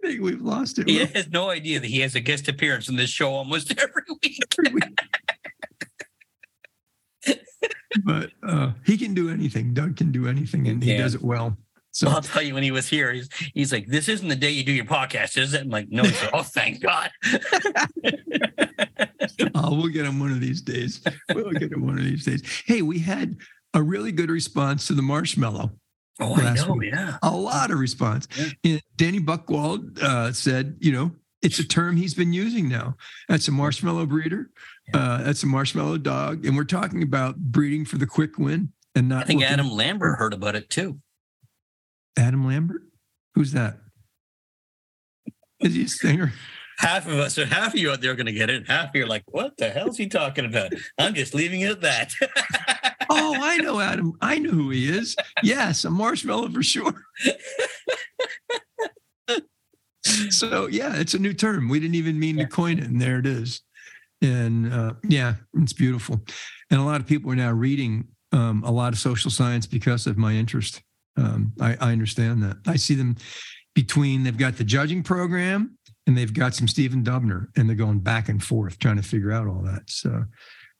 think we've lost it. He has no idea that he has a guest appearance in this show almost every week. Every week. but uh, he can do anything. Doug can do anything, and he, he does it well. So I'll tell you when he was here, he's he's like, "This isn't the day you do your podcast, is it?" I'm like, "No." Like, "Oh, thank God." oh, we'll get him one of these days. We'll get him one of these days. Hey, we had a really good response to the marshmallow. Oh, I know, week. yeah. A lot of response. Yeah. Danny Buckwald uh, said, you know, it's a term he's been using now. That's a marshmallow breeder. Uh, that's a marshmallow dog. And we're talking about breeding for the quick win and not I think Adam Lambert heard about it too. Adam Lambert? Who's that? Is he a singer? Half of us, or half of you out there are going to get it. Half of you are like, what the hell's he talking about? I'm just leaving it at that. Oh, I know Adam. I know who he is. Yes, a marshmallow for sure. so yeah, it's a new term. We didn't even mean to coin it, and there it is. And uh, yeah, it's beautiful. And a lot of people are now reading um, a lot of social science because of my interest. Um, I, I understand that. I see them between they've got the judging program and they've got some Stephen Dubner, and they're going back and forth trying to figure out all that. So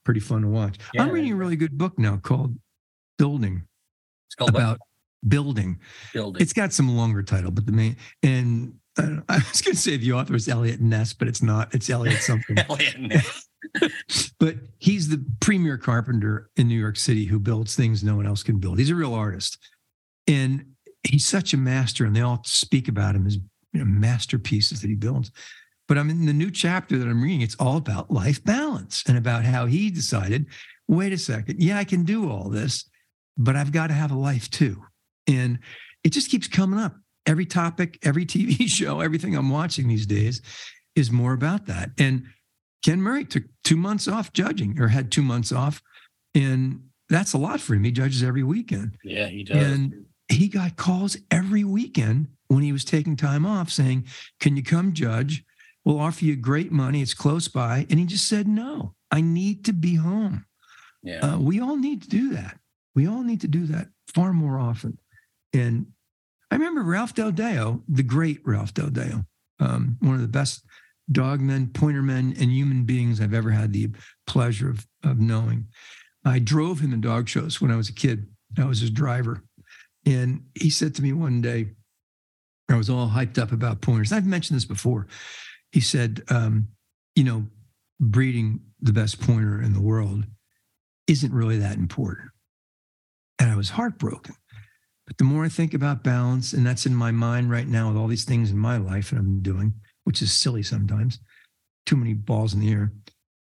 pretty fun to watch. I'm reading a really good book now called Building it's called what? about building. building. It's got some longer title, but the main and I, I was going to say the author is Elliot Ness, but it's not. It's Elliot something. Elliot Ness. but he's the premier carpenter in New York City who builds things no one else can build. He's a real artist, and he's such a master. And they all speak about him as you know, masterpieces that he builds. But I'm in the new chapter that I'm reading. It's all about life balance and about how he decided. Wait a second. Yeah, I can do all this, but I've got to have a life too. And it just keeps coming up. Every topic, every TV show, everything I'm watching these days is more about that. And Ken Murray took two months off judging or had two months off. And that's a lot for him. He judges every weekend. yeah, he does. And he got calls every weekend when he was taking time off saying, Can you come judge? We'll offer you great money. It's close by. And he just said, No, I need to be home. yeah. Uh, we all need to do that. We all need to do that far more often. And I remember Ralph Del Deo, the great Ralph Del Deo, um, one of the best dog men, pointer men, and human beings I've ever had the pleasure of, of knowing. I drove him in dog shows when I was a kid. I was his driver. And he said to me one day, I was all hyped up about pointers. I've mentioned this before. He said, um, you know, breeding the best pointer in the world isn't really that important. And I was heartbroken. But the more I think about balance, and that's in my mind right now with all these things in my life that I'm doing, which is silly sometimes, too many balls in the air.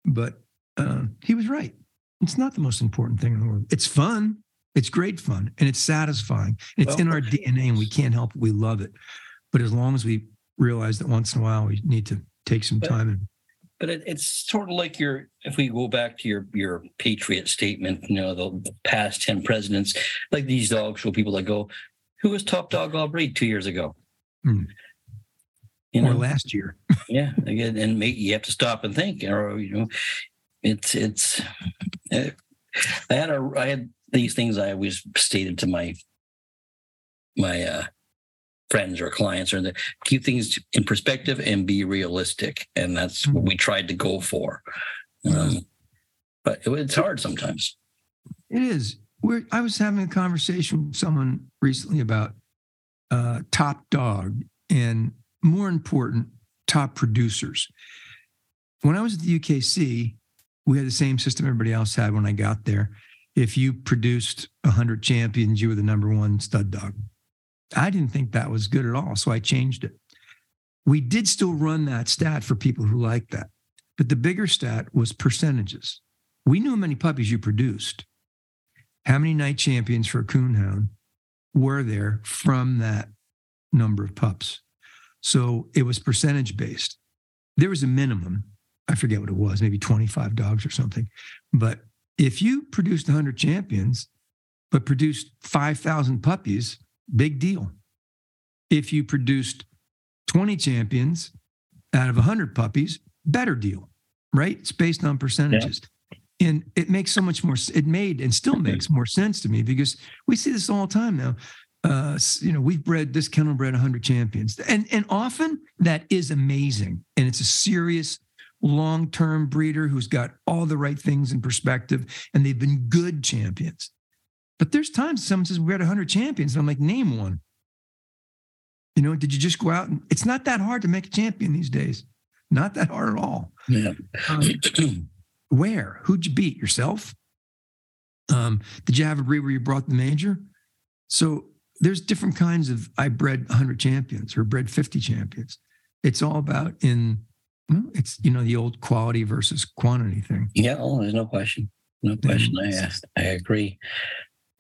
But uh, he was right. It's not the most important thing in the world. It's fun. It's great fun and it's satisfying. It's Well, in our DNA and we can't help it. We love it. But as long as we realize that once in a while we need to take some But- time and but it, it's sort of like your if we go back to your your patriot statement you know the, past 10 presidents like these dog show people that go who was top dog all breed two years ago Hmm. you or know last year. yeah again and make, you have to stop and think or you know it's it's uh, i had a i had these things i always stated to my my uh friends or clients or that keep things in perspective and be realistic and that's what we tried to go for um, but it, it's hard sometimes It is. We're, I was having a conversation with someone recently about uh, top dog and more important, top producers. When I was at the UKC, we had the same system everybody else had when I got there. If you produced 100 champions, you were the number one stud dog. I didn't think that was good at all, so I changed it. We did still run that stat for people who liked that, but the bigger stat was percentages. We knew how many puppies you produced how many night champions for a coonhound were there from that number of pups? So it was percentage based. There was a minimum. I forget what it was, maybe 25 dogs or something. But if you produced 100 champions, but produced 5,000 puppies, big deal. If you produced 20 champions out of 100 puppies, better deal, right? It's based on percentages. And it makes so much more it made and still makes more sense to me because we see this all the time now. Uh you know we've bred this kennel bred 100 champions. And and often that is amazing and it's a serious long-term breeder who's got all the right things in perspective and they've been good champions but there's times someone says we had 100 champions and i'm like name one you know did you just go out and it's not that hard to make a champion these days not that hard at all yeah Um, where? Who'd you beat? Yourself? Um, did you have a breed where you brought the major? So there's different kinds of I bred 100 champions or bred 50 champions. It's all about in well, it's you know the old quality versus quantity thing. yeah oh there's no question no question i i agree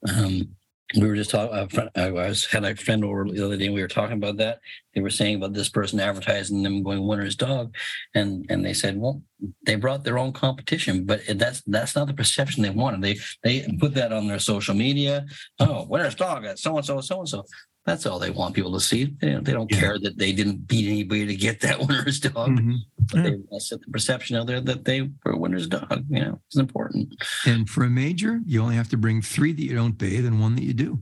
Um, we were just talking. I was had a friend over the other day. and We were talking about that. They were saying about this person advertising them going winner's dog, and and they said, well, they brought their own competition, but that's that's not the perception they wanted. They they put that on their social media. Oh, winner's dog, so and so, so and so. That's all they want people to see. They, they don't yeah. care that they didn't beat anybody to get that winner's dog. Mm-hmm. Yeah. They set the perception out there that they were a winner's dog. You know, it's important. And for a major, you only have to bring three that you don't bathe and one that you do.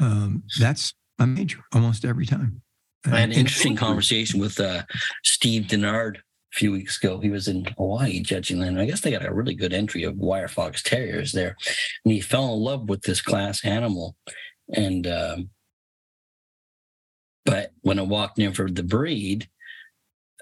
Um, that's a major almost every time. I had an interesting conversation with uh, Steve Denard a few weeks ago. He was in Hawaii judging them. I guess they got a really good entry of wire fox terriers there. And he fell in love with this class animal. And um, but when I walked in for the breed,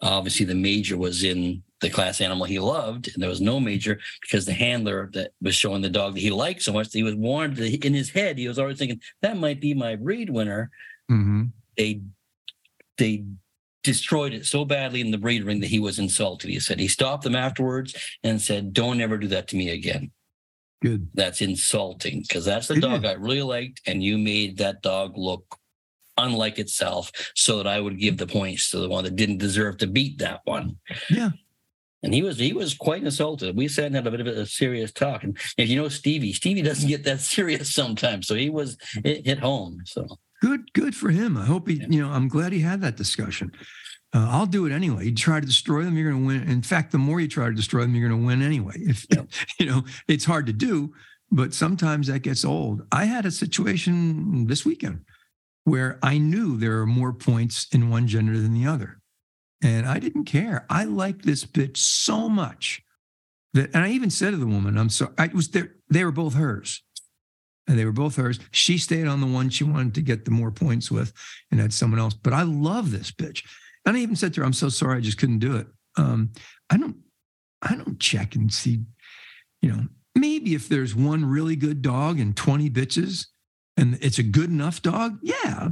obviously the major was in the class animal he loved, and there was no major because the handler that was showing the dog that he liked so much that he was warned that in his head he was already thinking that might be my breed winner. Mm-hmm. They they destroyed it so badly in the breed ring that he was insulted. He said he stopped them afterwards and said, "Don't ever do that to me again." Good. That's insulting because that's the it dog is. I really liked, and you made that dog look unlike itself so that I would give the points to the one that didn't deserve to beat that one. Yeah. And he was he was quite insulted. We sat and had a bit of a serious talk. And if you know Stevie, Stevie doesn't get that serious sometimes. So he was it hit home. So good, good for him. I hope he, yeah. you know, I'm glad he had that discussion. Uh, I'll do it anyway. You try to destroy them, you're going to win. In fact, the more you try to destroy them, you're going to win anyway. If yeah. you know, it's hard to do, but sometimes that gets old. I had a situation this weekend where I knew there are more points in one gender than the other. And I didn't care. I liked this bitch so much that, and I even said to the woman, I'm sorry, I was there, they were both hers. And they were both hers. She stayed on the one she wanted to get the more points with and had someone else. But I love this bitch. And I even said to her, I'm so sorry, I just couldn't do it. Um, I don't, I don't check and see, you know, maybe if there's one really good dog and 20 bitches, and it's a good enough dog, yeah,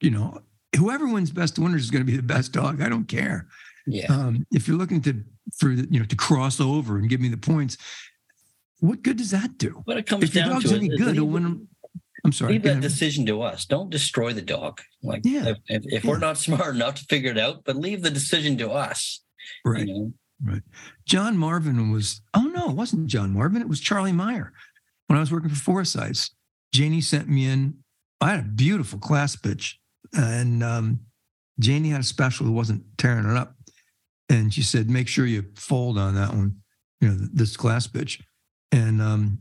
you know, whoever wins best winners is going to be the best dog. I don't care. Yeah. Um, if you're looking to for you know to cross over and give me the points, what good does that do? But it comes if down dog's to any good, leave, win. I'm sorry. Leave that decision to us. Don't destroy the dog. Like yeah. if, if, if yeah. we're not smart enough to figure it out, but leave the decision to us. Right. You know? Right. John Marvin was. Oh no, it wasn't John Marvin. It was Charlie Meyer. When I was working for Forsyths, Janie sent me in. I had a beautiful class bitch, and um, Janie had a special who wasn't tearing it up, and she said, "Make sure you fold on that one." You know, this class bitch, and um,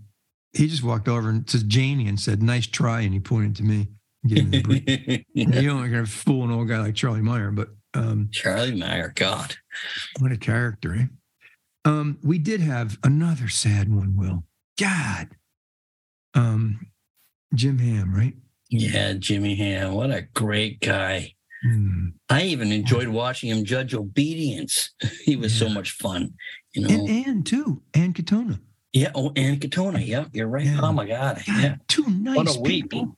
he just walked over and says Janie and said, "Nice try," and he pointed to me. Me yeah. You don't gonna fool an old guy like Charlie Meyer, but um, Charlie Meyer, God, what a character! Eh? Um, we did have another sad one. Will God, um, Jim Ham, right? Yeah, Jimmy Ham. What a great guy. Mm. I even enjoyed watching him judge obedience. He was yeah. so much fun, you know. And Ann too, Ann Katona. Yeah, oh, Ann Katona. Yeah, you're right. Yeah. Oh my God. God. Yeah. Two nice what a week. people.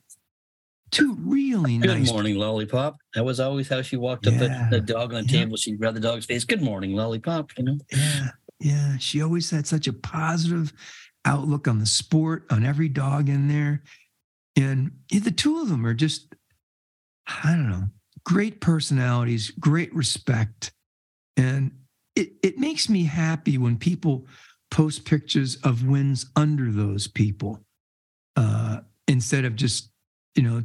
Two really Good nice. Good morning, Lollipop. That was always how she walked up the, the, dog on the table. She'd grab the dog's face. Good morning, Lollipop. You know. Yeah, yeah. She always had such a positive outlook on the sport, on every dog in there. And the two of them are just, I don't know, great personalities, great respect. And it, it makes me happy when people post pictures of wins under those people uh, instead of just, you know,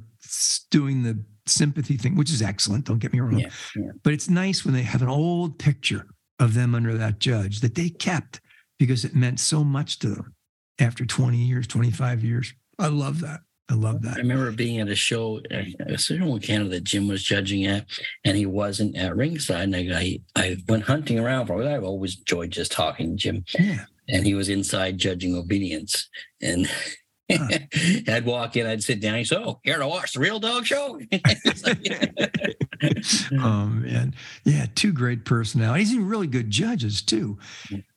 doing the sympathy thing, which is excellent. Don't get me wrong. Yeah, yeah. But it's nice when they have an old picture of them under that judge that they kept because it meant so much to them after 20 years, 25 years. I love that. I love that. I remember being at a show, a certain in Canada that Jim was judging at, and he wasn't at ringside. And I, I went hunting around for. I've always enjoyed just talking to Jim. Yeah. And he was inside judging obedience, and Huh. I'd walk in, I'd sit down. He'd say, "Oh, here to watch the real dog show." oh man, yeah, two great personalities and really good judges too.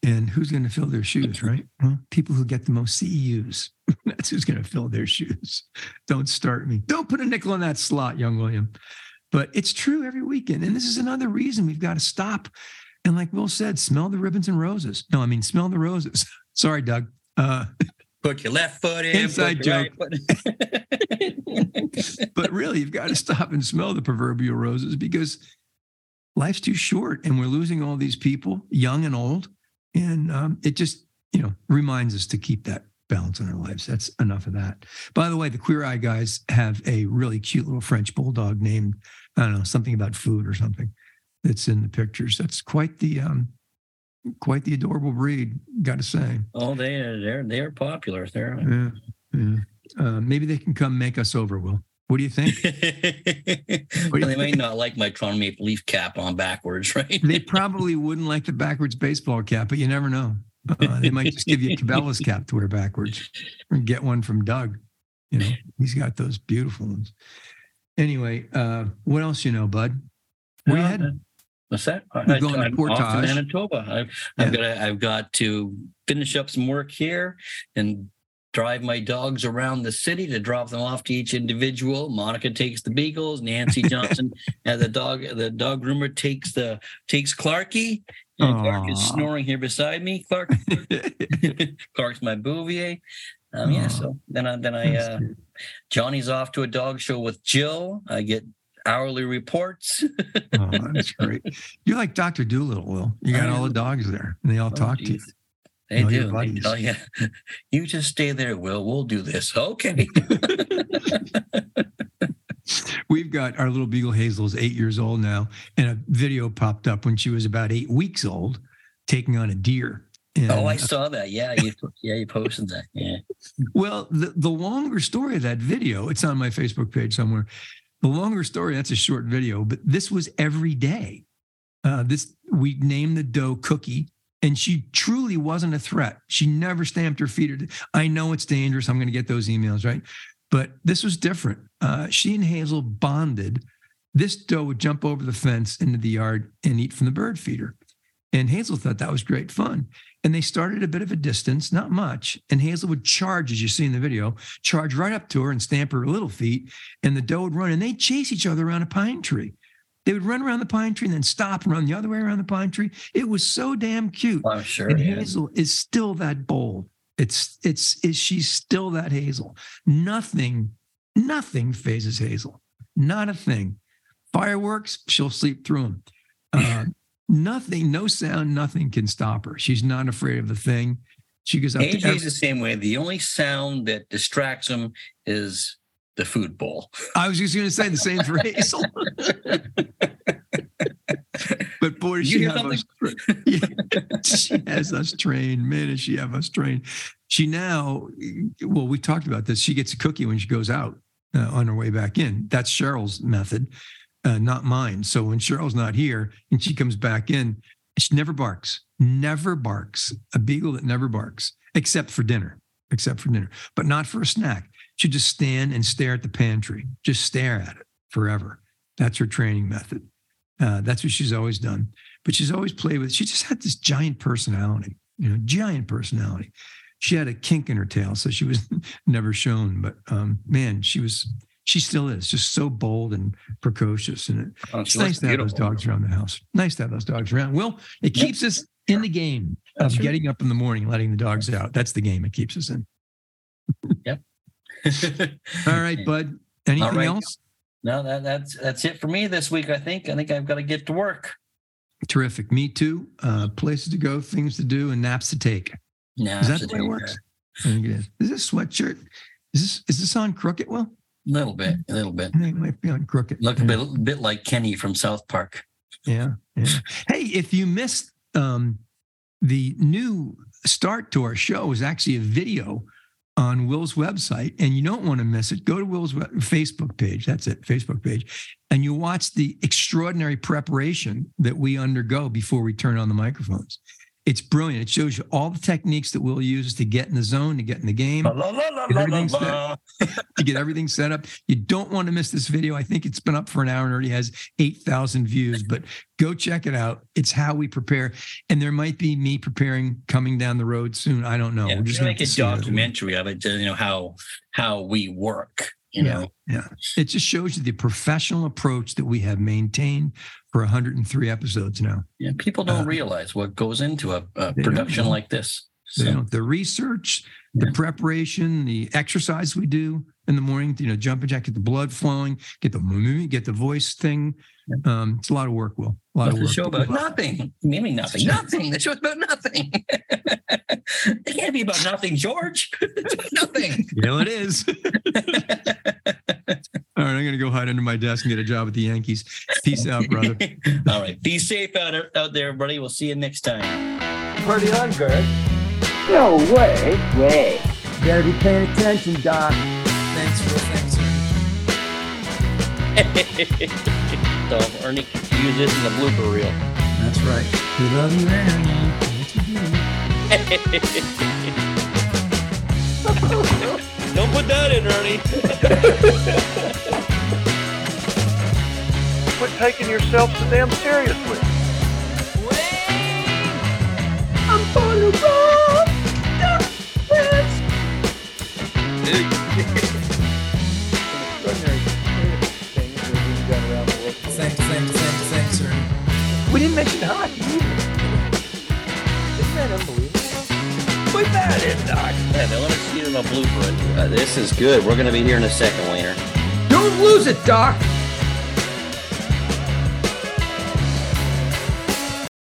And who's going to fill their shoes, right? Well, people who get the most CEUs. That's who's going to fill their shoes. Don't start me. Don't put a nickel in that slot, young William. But it's true every weekend, and this is another reason we've got to stop. And like Will said, smell the ribbons and roses. No, I mean smell the roses. Sorry, Doug. Uh, Put your left foot in. Inside joke. right in. but really, you've got to stop and smell the proverbial roses because life's too short and we're losing all these people, young and old. And um, it just, you know, reminds us to keep that balance in our lives. That's enough of that. By the way, the Queer Eye guys have a really cute little French bulldog named, I don't know, something about food or something that's in the pictures. That's quite the, um, quite the adorable breed, got to say. oh, they are they're they're popular. They're Yeah. yeah. Uh, maybe they can come make us over, Will. What do you think? well, they might not like my Toronto Maple Leaf cap on backwards, right? they probably wouldn't like the backwards baseball cap, but you never know. Uh, they might just give you a Cabela's cap to wear backwards or get one from Doug. You know, he's got those beautiful ones. Anyway, uh, what else you know, bud? Where you Uh, headed? What's that? I, We're going to I'm off to Manitoba. I've, I've got to, I've got to finish up some work here and drive my dogs around the city to drop them off to each individual. Monica takes the beagles. Nancy Johnson and the dog the dog groomer takes the takes Clarky. And Clark is snoring here beside me. Clark Clark's my Bouvier. Um, yeah, so then I then I uh. Johnny's off to a dog show with Jill. I get hourly reports. oh, that's great. You're like Dr. Dolittle, Will. You got all the dogs there and they all Oh, talk to you. geez. They do. They tell you, you just stay there, Will. We'll do this. Okay. We've got our little Beagle Hazel is eight years old now, and a video popped up when she was about eight weeks old, taking on a deer. And, oh, I uh, saw that. Yeah, you yeah you posted that. Yeah. well, the, the longer story of that video, it's on my Facebook page somewhere. The longer story, that's a short video, but this was every day. Uh, this we named the doe Cookie, and she truly wasn't a threat. She never stamped her feet. Or, I know it's dangerous. I'm going to get those emails right, but this was different. Uh, she and Hazel bonded. This doe would jump over the fence into the yard and eat from the bird feeder, and Hazel thought that was great fun. And they started a bit of a distance, not much. And Hazel would charge, as you see in the video, charge right up to her and stamp her little feet. And the doe would run and they'd chase each other around a pine tree. They would run around the pine tree and then stop and run the other way around the pine tree. It was so damn cute. I'm sure. And Yeah. Hazel is still that bold. It's it's is she's still that Hazel. Nothing, nothing phases Hazel. Not a thing. Fireworks, she'll sleep through them. Uh, nothing, no sound, nothing can stop her. She's not afraid of the thing. She goes up to AJ's every, the same way. The only sound that distracts him is the food bowl. I was just going to say the same for Hazel. but boy, You she have us, Yeah, she has us trained. Man, does she have us trained. She now, well, we talked about this. She gets a cookie when she goes out uh, on her way back in. That's Cheryl's method, uh, not mine. So when Cheryl's not here and she comes back in, she never barks, never barks. A beagle that never barks, except for dinner, except for dinner, but not for a snack. She'll just stand and stare at the pantry, just stare at it forever. That's her training method. Uh, that's what she's always done. But she's always played with. She just had this giant personality, you know, giant personality. She had a kink in her tail, so she was never shown. But um, man, she was. She still is just so bold and precocious, and it, Oh, it's nice to have those dogs around the house. Nice to have those dogs around. Well, it keeps us in the game of That's true. getting up in the morning, letting the dogs out. That's the game it keeps us in. Yep. All right, bud. Anything right. else? no, that, that's that's it for me this week. I think. I think I've got to get to work. Terrific. Me too. Uh, places to go, things to do, and naps to take. No, Is that the way it works? I think it is. Is this sweatshirt? Is this is this on crooked? Well, little bit, a little bit. I think it might be on crooked. Look a bit, bit like Kenny from South Park. Yeah, yeah. Hey, if you missed um, the new start to our show is actually a video on Will's website, and you don't want to miss it. Go to Will's web- Facebook page. That's it, Facebook page, and you watch the extraordinary preparation that we undergo before we turn on the microphones. It's brilliant. It shows you all the techniques that we'll use to get in the zone, to get in the game. La, la, la, la, Get everything set. to get everything set up. You don't want to miss this video. I think it's been up for an hour and already has 8,000 views, but go check it out. It's how we prepare. And there might be me preparing coming down the road soon. I don't know. Yeah, We're just going make a documentary of it. You know how how we work. You Yeah. know, Yeah. It just shows you the professional approach that we have maintained for 103 episodes now. yeah. People don't Uh, realize what goes into a, a production like this. So. The research, the Yeah. preparation, the exercise we do in the morning, you know, jumping jack, get the blood flowing, get the movement, get the voice thing. Um, it's a lot of work, Will. A lot what's of work. the show about? Nothing. Maybe nothing. Nothing. The show's about nothing. it can't be about nothing, George. It's about nothing. You know it is. All right, I'm gonna go hide under my desk and get a job at the Yankees. Peace out, brother. All right. Be safe out, out there, everybody. We'll see you next time. Party on, Greg. No way. Way. You gotta be paying attention, Doc. Thanks, Will. Thanks, so Ernie use this in the blooper reel. That's right. We love you, Ernie. Do. Don't put that in, Ernie. Quit taking yourself so damn seriously. Extraordinary We didn't mention hockey. Isn't that unbelievable? Put that in, Doc. Yeah, they want to see it in a blooper. Uh, this is good. We're going to be here in a second, Wayner. Don't lose it, Doc.